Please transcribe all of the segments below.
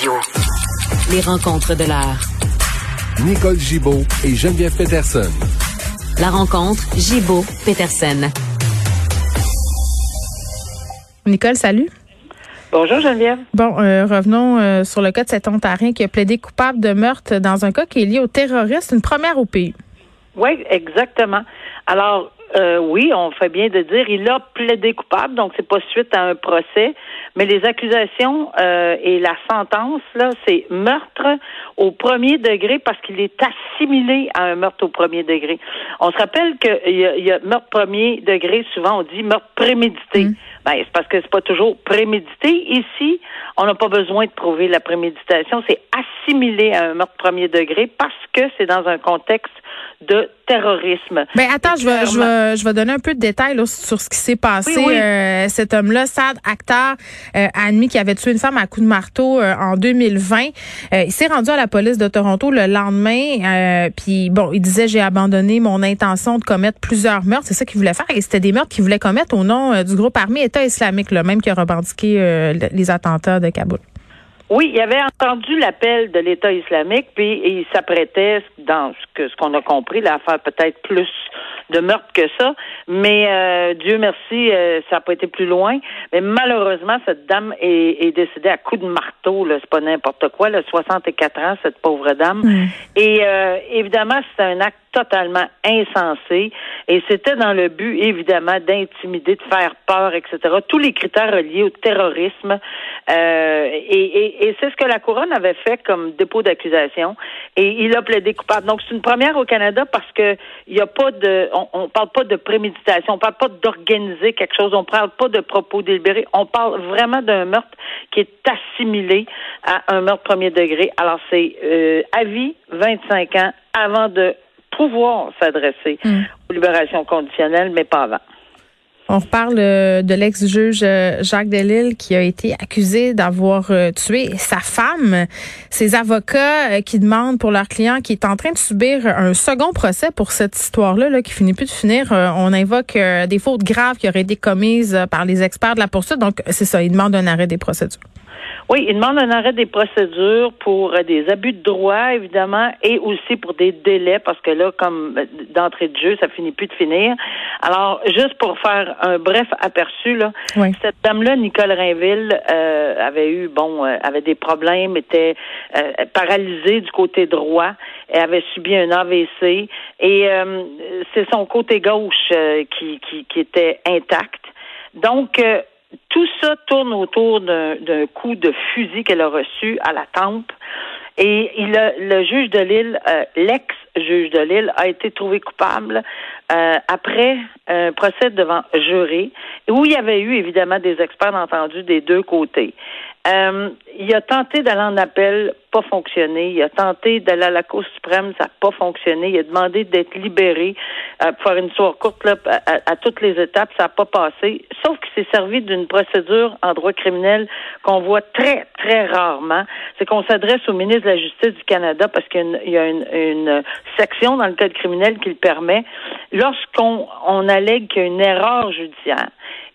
Radio. Les rencontres de l'heure. Nicole Gibaud et Geneviève Peterson. La rencontre Gibaud-Peterson. Nicole, salut. Bonjour Geneviève. Bon, euh, revenons euh, sur le cas de cet Ontarien qui a plaidé coupable de meurtre dans un cas qui est lié au terrorisme, une première au pays. Oui, exactement. Alors, euh, oui, on fait bien de dire, il a plaidé coupable, donc c'est pas suite à un procès, mais les accusations euh, et la sentence là, c'est meurtre au premier degré parce qu'il est assimilé à un meurtre au premier degré. On se rappelle qu'il y, y a meurtre premier degré, souvent on dit meurtre prémédité. Mm. Ben, c'est parce que c'est pas toujours prémédité. Ici, on n'a pas besoin de prouver la préméditation, c'est assimilé à un meurtre premier degré parce que c'est dans un contexte de terrorisme. Ben attends, je vais, je vais, je vais donner un peu de détails là, sur ce qui s'est passé. Oui, oui. Euh, cet homme-là, Sad Akhtar, euh, a admis qu'il avait tué une femme à coup de marteau euh, en 2020. Euh, il s'est rendu à la police de Toronto le lendemain. euh, Puis bon, il disait j'ai abandonné mon intention de commettre plusieurs meurtres. C'est ça qu'il voulait faire. Et c'était des meurtres qu'il voulait commettre au nom euh, du groupe armé État islamique, le même qui a revendiqué euh, le- les attentats de Kaboul. Oui, il avait entendu l'appel de l'État islamique, puis il s'apprêtait, dans ce que ce qu'on a compris, là, à faire peut-être plus de meurtres que ça. Mais euh, Dieu merci, euh, ça n'a pas été plus loin. Mais malheureusement, cette dame est, est décédée à coups de marteau. Là, c'est pas n'importe quoi. Là, 64 ans, cette pauvre dame. Et euh, évidemment, c'est un acte totalement insensé. Et c'était dans le but, évidemment, d'intimider, de faire peur, etc. Tous les critères reliés au terrorisme. Euh, et et, et c'est ce que la couronne avait fait comme dépôt d'accusation. Et il a plaidé coupable. Donc, c'est une première au Canada parce que il y a pas de, on, on parle pas de préméditation, on parle pas d'organiser quelque chose, on parle pas de propos délibérés, on parle vraiment d'un meurtre qui est assimilé à un meurtre premier degré. Alors, c'est euh, à vie, 25 ans, avant de pouvoir s'adresser aux libérations conditionnelles, mais pas avant. On reparle euh, de l'ex-juge euh, Jacques Delille qui a été accusé d'avoir euh, tué sa femme. Ses avocats qui demandent pour leur client qui est en train de subir un second procès pour cette histoire-là là, qui finit plus de finir. On invoque des fautes graves qui auraient été commises par les experts de la poursuite. Donc, c'est ça, ils demandent un arrêt des procédures. Oui, il demande un arrêt des procédures pour euh, des abus de droit, évidemment, et aussi pour des délais, parce que là, comme euh, d'entrée de jeu, ça finit plus de finir. Alors, juste pour faire un bref aperçu, là, Oui. cette dame-là, Nicole Rainville, euh, avait eu, bon, euh, avait des problèmes, était euh, paralysée du côté droit, elle avait subi un AVC, et c'est son côté gauche qui, qui, qui était intact. Donc, tout ça tourne autour d'un coup de fusil qu'elle a reçu à la tempe. Et le juge de Lille, euh, l'ex-juge de Lille, a été trouvé coupable euh, après un procès devant jury, où il y avait eu évidemment des experts entendus des deux côtés. Euh, il a tenté d'aller en appel, pas fonctionné. Il a tenté d'aller à la Cour suprême, ça n'a pas fonctionné. Il a demandé d'être libéré euh, pour faire une histoire courte là, à, toutes les étapes, ça n'a pas passé. Sauf qu'il s'est servi d'une procédure en droit criminel qu'on voit très, très rarement. C'est qu'on s'adresse au ministre de la Justice du Canada parce qu'il y a une, il y a une, une section dans le code criminel qui le permet. Lorsqu'on on allègue qu'il y a une erreur judiciaire.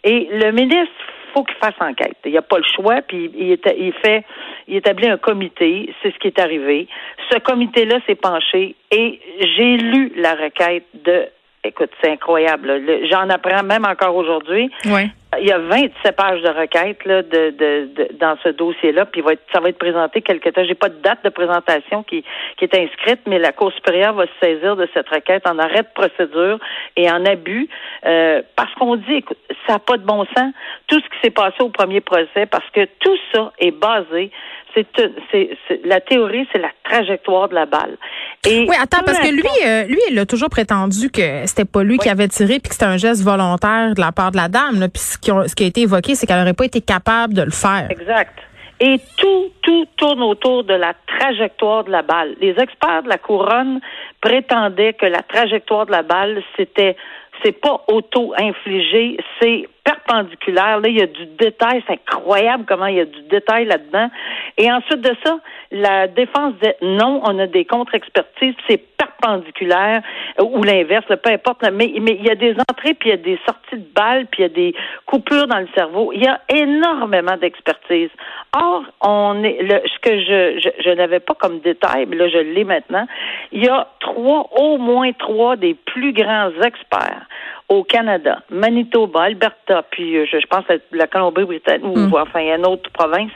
Et le ministre faut qu'il fasse enquête. Il n'y a pas le choix, puis il, il fait, il établit un comité, c'est ce qui est arrivé. Ce comité-là s'est penché et j'ai lu la requête de écoute, c'est incroyable. J'en apprends même encore aujourd'hui. Ouais. Il y a 27 pages de requête là, de, de, de- dans ce dossier-là, puis il va être, ça va être présenté quelque temps. J'ai pas de date de présentation qui, qui est inscrite, mais la Cour supérieure va se saisir de cette requête en arrêt de procédure et en abus, euh, parce qu'on dit, écoute, ça n'a pas de bon sens, tout ce qui s'est passé au premier procès, parce que tout ça est basé, c'est, c'est, c'est- la théorie, c'est la trajectoire de la balle. Et Oui, attends, parce que lui, euh, lui, il a toujours prétendu que c'était pas lui qui avait tiré puis que c'était un geste volontaire de la part de la dame. Là. Puis ce ce qui a été évoqué, c'est qu'elle aurait pas été capable de le faire. Exact. Et tout, tout tourne autour de la trajectoire de la balle. Les experts de la couronne prétendaient que la trajectoire de la balle, c'était, c'est pas auto-infligé, c'est perpendiculaire. Là, il y a du détail. C'est incroyable comment il y a du détail là-dedans. Et ensuite de ça, la défense disait non, on a des contre-expertises, c'est perpendiculaire euh, ou l'inverse, peu importe. Mais, mais il y a des entrées, puis il y a des sorties de balles, puis il y a des coupures dans le cerveau. Il y a énormément d'expertise. Or, on est le, ce que je, je, je n'avais pas comme détail, mais là je l'ai maintenant. Il y a trois, au moins trois des plus grands experts au Canada, Manitoba, Alberta, puis euh, je, je pense à la Colombie-Britannique, ou enfin une autre province,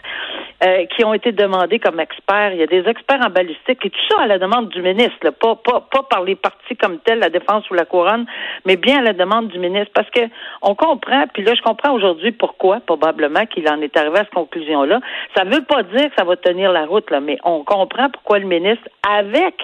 euh, qui ont été demandés comme experts. Il y a des experts en balistique et tout ça à la demande du ministre, là, pas, pas, pas par les partis comme tels, la défense ou la couronne, mais bien à la demande du ministre. Parce que on comprend, puis là, je comprends aujourd'hui pourquoi, probablement, qu'il en est arrivé à cette conclusion-là. Ça ne veut pas dire que ça va tenir la route, là, mais on comprend pourquoi le ministre, avec,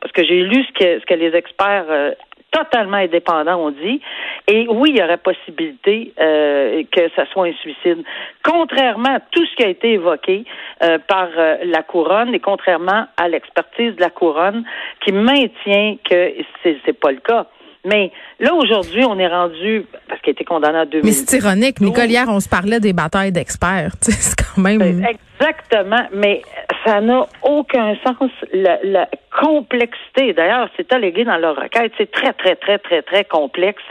parce que j'ai lu ce que, ce que les experts euh, totalement indépendants ont dit. Et oui, il y aurait possibilité euh, que ça soit un suicide. Contrairement à tout ce qui a été évoqué euh, par euh, la couronne et contrairement à l'expertise de la couronne qui maintient que c'est c'est pas le cas. Mais là, aujourd'hui, on est rendu, parce qu'il a été condamné en 2000. Mais c'est ironique. Nicole, hier, on se parlait des batailles d'experts. C'est quand même... Exactement, mais ça n'a aucun sens. La, la complexité, d'ailleurs, c'est allégué dans leur requête, c'est très, très, très, très, très complexe.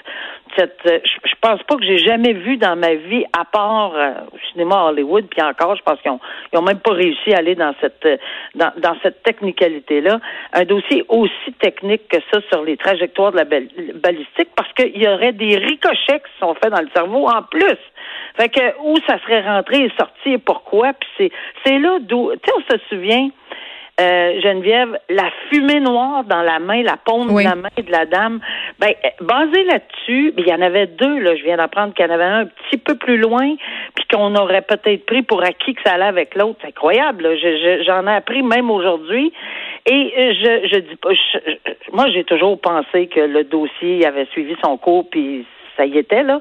Euh, je, pense pas que j'ai jamais vu dans ma vie, à part euh, au cinéma Hollywood, puis encore, je pense qu'ils ont, même pas réussi à aller dans cette euh, dans, cette technicalité-là, un dossier aussi technique que ça sur les trajectoires de la bal- balistique, parce qu'il y aurait des ricochets qui sont faits dans le cerveau en plus. Fait que où ça serait rentré et sorti et pourquoi, puis c'est c'est là d'où tu sais on se souvient euh, Geneviève, la fumée noire dans la main, la paume Oui. de la main de la dame, ben basé là-dessus, ben, il y en avait deux là, je viens d'apprendre qu'il y en avait un un petit peu plus loin, puis qu'on aurait peut-être pris pour acquis que ça allait avec l'autre. C'est incroyable, là. Je- je- j'en ai appris même aujourd'hui. Et euh, je, je dis pas, je- moi j'ai toujours pensé que le dossier avait suivi son cours, puis ça y était là.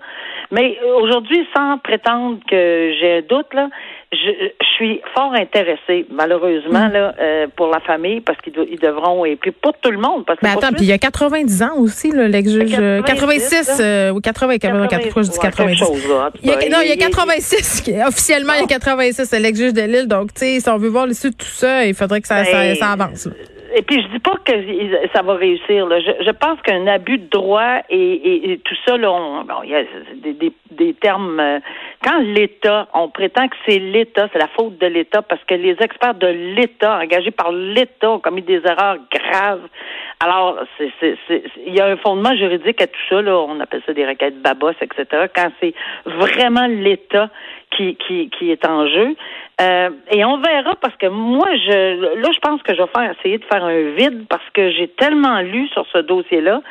Mais euh, aujourd'hui, sans prétendre que j'ai un doute là, je, je suis fort intéressée, malheureusement là, euh, pour la famille, parce qu'ils ils devront et puis pour tout le monde, parce que Mais attends, poursuite- puis il y a 90 ans aussi, là, l'ex-juge. euh, 90, 86 euh, ou 80, 80, 80, pourquoi je dis ouais, 90? quelque chose, là, en tout Il y a, non, il y a Il- il- 86. qui- Officiellement, il y a 86. C'est l'ex-juge de Lille. Donc, tu sais, si on veut voir l'issue de tout ça, il faudrait que ça, ça, Ben, ça avance. là. Et puis je dis pas que il- ça va réussir. Là. Je, je pense qu'un abus de droit et, et- et tout ça, là, on- bon, il y a des, des, des termes. Quand l'État, on prétend que c'est l'État, c'est la faute de l'État, parce que les experts de l'État, engagés par l'État, ont commis des erreurs graves. Alors, il y a un fondement juridique à tout ça. Là. On appelle ça des requêtes babos, etc. Quand c'est vraiment l'État qui, qui, qui est en jeu. Euh, et on verra parce que moi, je là, je pense que je vais faire essayer de faire un vide parce que j'ai tellement lu sur ce dossier-là.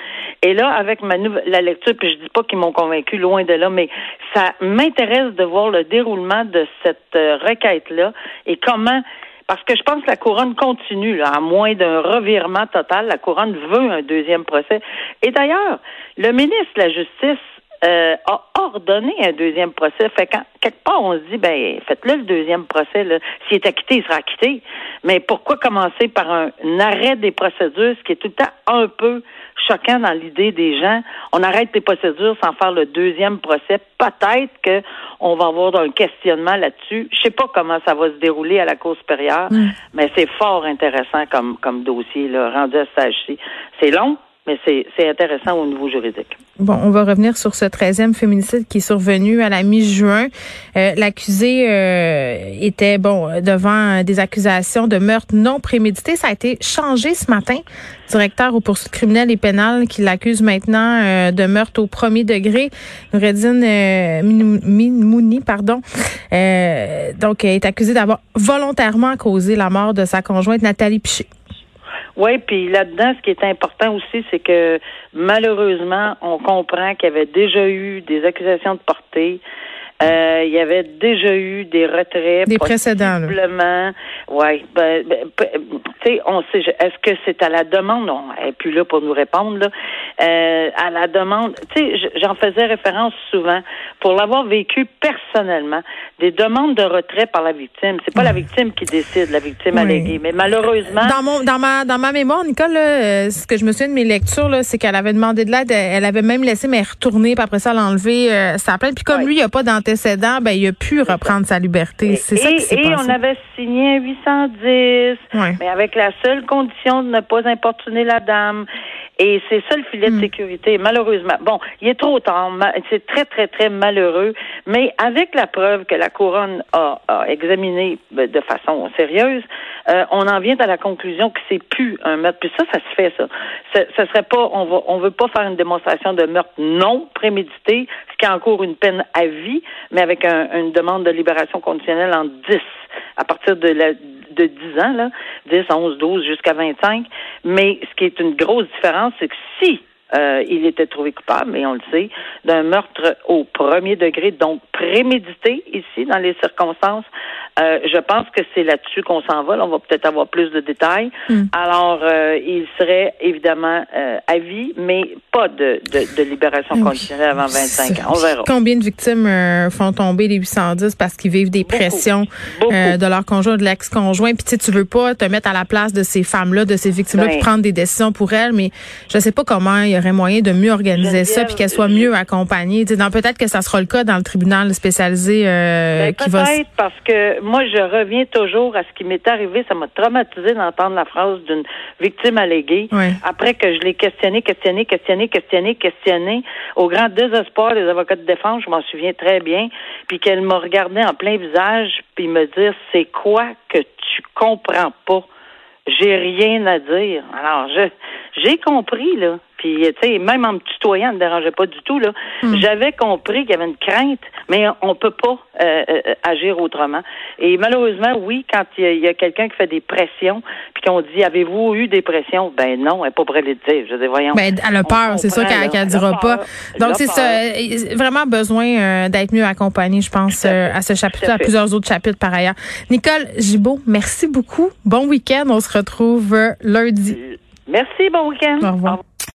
Et là, avec ma nouvelle la lecture, puis je dis pas qu'ils m'ont convaincu loin de là, mais ça m'intéresse de voir le déroulement de cette euh, requête-là et comment parce que je pense que la couronne continue, là, à moins d'un revirement total. La couronne veut un deuxième procès. Et d'ailleurs, le ministre de la Justice euh, a ordonné un deuxième procès. Fait quand, quelque part, on se dit, ben, faites-le le deuxième procès. S'il est acquitté, il sera acquitté. Mais pourquoi commencer par un, un arrêt des procédures, ce qui est tout le temps un peu choquant dans l'idée des gens? On arrête les procédures sans faire le deuxième procès. Peut-être que on va avoir un questionnement là-dessus. Je sais pas comment ça va se dérouler à la Cour supérieure, mais c'est fort intéressant comme, comme dossier, là, rendu à. C'est long, mais c'est intéressant au niveau juridique. Bon, on va revenir sur ce 13e féminicide qui est survenu à la mi-juin. Euh, L'accusé euh, était bon devant des accusations de meurtre non prémédité. Ça a été changé ce matin. Directeur aux poursuites criminelles et pénales qui l'accuse maintenant euh, de meurtre au premier degré. Noureddine euh, Minouni, pardon, donc est accusé d'avoir volontairement causé la mort de sa conjointe Nathalie Piché. Oui, puis là-dedans, ce qui est important aussi, c'est que malheureusement, on comprend qu'il y avait déjà eu des accusations de portée. Euh, il y avait déjà eu des retraits. Des précédents, là. Oui. Ben, ben, tu sais, on sait, est-ce que c'est à la demande? Non, elle n'est plus là pour nous répondre, là. Euh, à la demande, tu sais, j'en faisais référence souvent. Pour l'avoir vécu personnellement, des demandes de retrait par la victime. C'est pas la victime qui décide, la victime alléguée. Mais malheureusement. Dans mon, dans ma, dans ma mémoire, Nicole, là, euh, ce que je me souviens de mes lectures, c'est qu'elle avait demandé de l'aide. Elle avait même laissé, mais retourner, puis après ça, l'enlever, euh, sa plainte. Puis comme lui, il n'y a pas d'antécédent, ben, il a pu reprendre sa liberté. C'est ça qui s'est passé. Et on avait signé 810, mais avec la seule condition de ne pas importuner la dame. Et c'est ça le filet de hmm. sécurité, malheureusement. Bon, il est trop tard. C'est très, très, très malheureux. Mais avec la preuve que la couronne a, a examiné de façon sérieuse, euh, on en vient à la conclusion que c'est plus un meurtre. Puis ça, ça se fait, ça. Ce serait pas, on va, on veut pas faire une démonstration de meurtre non prémédité, ce qui encourt une peine à vie, mais avec une demande de libération conditionnelle en 10 à partir de la de 10 ans, là, 10, 11, 12 jusqu'à 25. Mais ce qui est une grosse différence, c'est que si euh, il était trouvé coupable, et on le sait, d'un meurtre au premier degré, donc prémédité ici dans les circonstances. Euh, je pense que c'est là-dessus qu'on s'en va. on va peut-être avoir plus de détails. Hmm. Alors, euh, il serait évidemment à vie, mais pas de, de, libération conditionnelle avant 25 ans. On verra. Combien de victimes font tomber les 810 parce qu'ils vivent des pressions de leur conjoint, de l'ex-conjoint? Puis tu sais, tu veux pas te mettre à la place de ces femmes-là, de ces victimes-là, ben. prendre des décisions pour elles, mais je sais pas comment il y aurait moyen de mieux organiser ça puis qu'elle soit mieux accompagnée. Peut-être que ça sera le cas dans le tribunal spécialisé euh, ben, qui va. Peut-être parce que moi, je reviens toujours à ce qui m'est arrivé. Ça m'a traumatisé d'entendre la phrase d'une victime alléguée. Après que je l'ai questionné, questionné, questionné, questionné, questionné, au grand désespoir des avocats de défense, je m'en souviens très bien, puis qu'elle m'a regardé en plein visage puis me dire c'est quoi que tu comprends pas? J'ai rien à dire. Alors, je j'ai compris, là. Puis, tu sais, même en me tutoyant, ne me dérangeait pas du tout, là. Hmm. J'avais compris qu'il y avait une crainte, mais on peut pas euh, euh, agir autrement. Et malheureusement, oui, quand il y a, quelqu'un qui fait des pressions, puis qu'on dit, avez-vous eu des pressions? Ben non, elle n'est pas prête de dire. Je dis, voyons. Ben, elle a peur, c'est ça qu'elle ne dira pas. Donc, c'est ça. Vraiment besoin euh, d'être mieux accompagné, je pense, à, ce chapitre, à, plusieurs autres chapitres par ailleurs. Nicole Gibault, merci beaucoup. Bon week-end. On se retrouve lundi. Merci, bon week-end. Au revoir.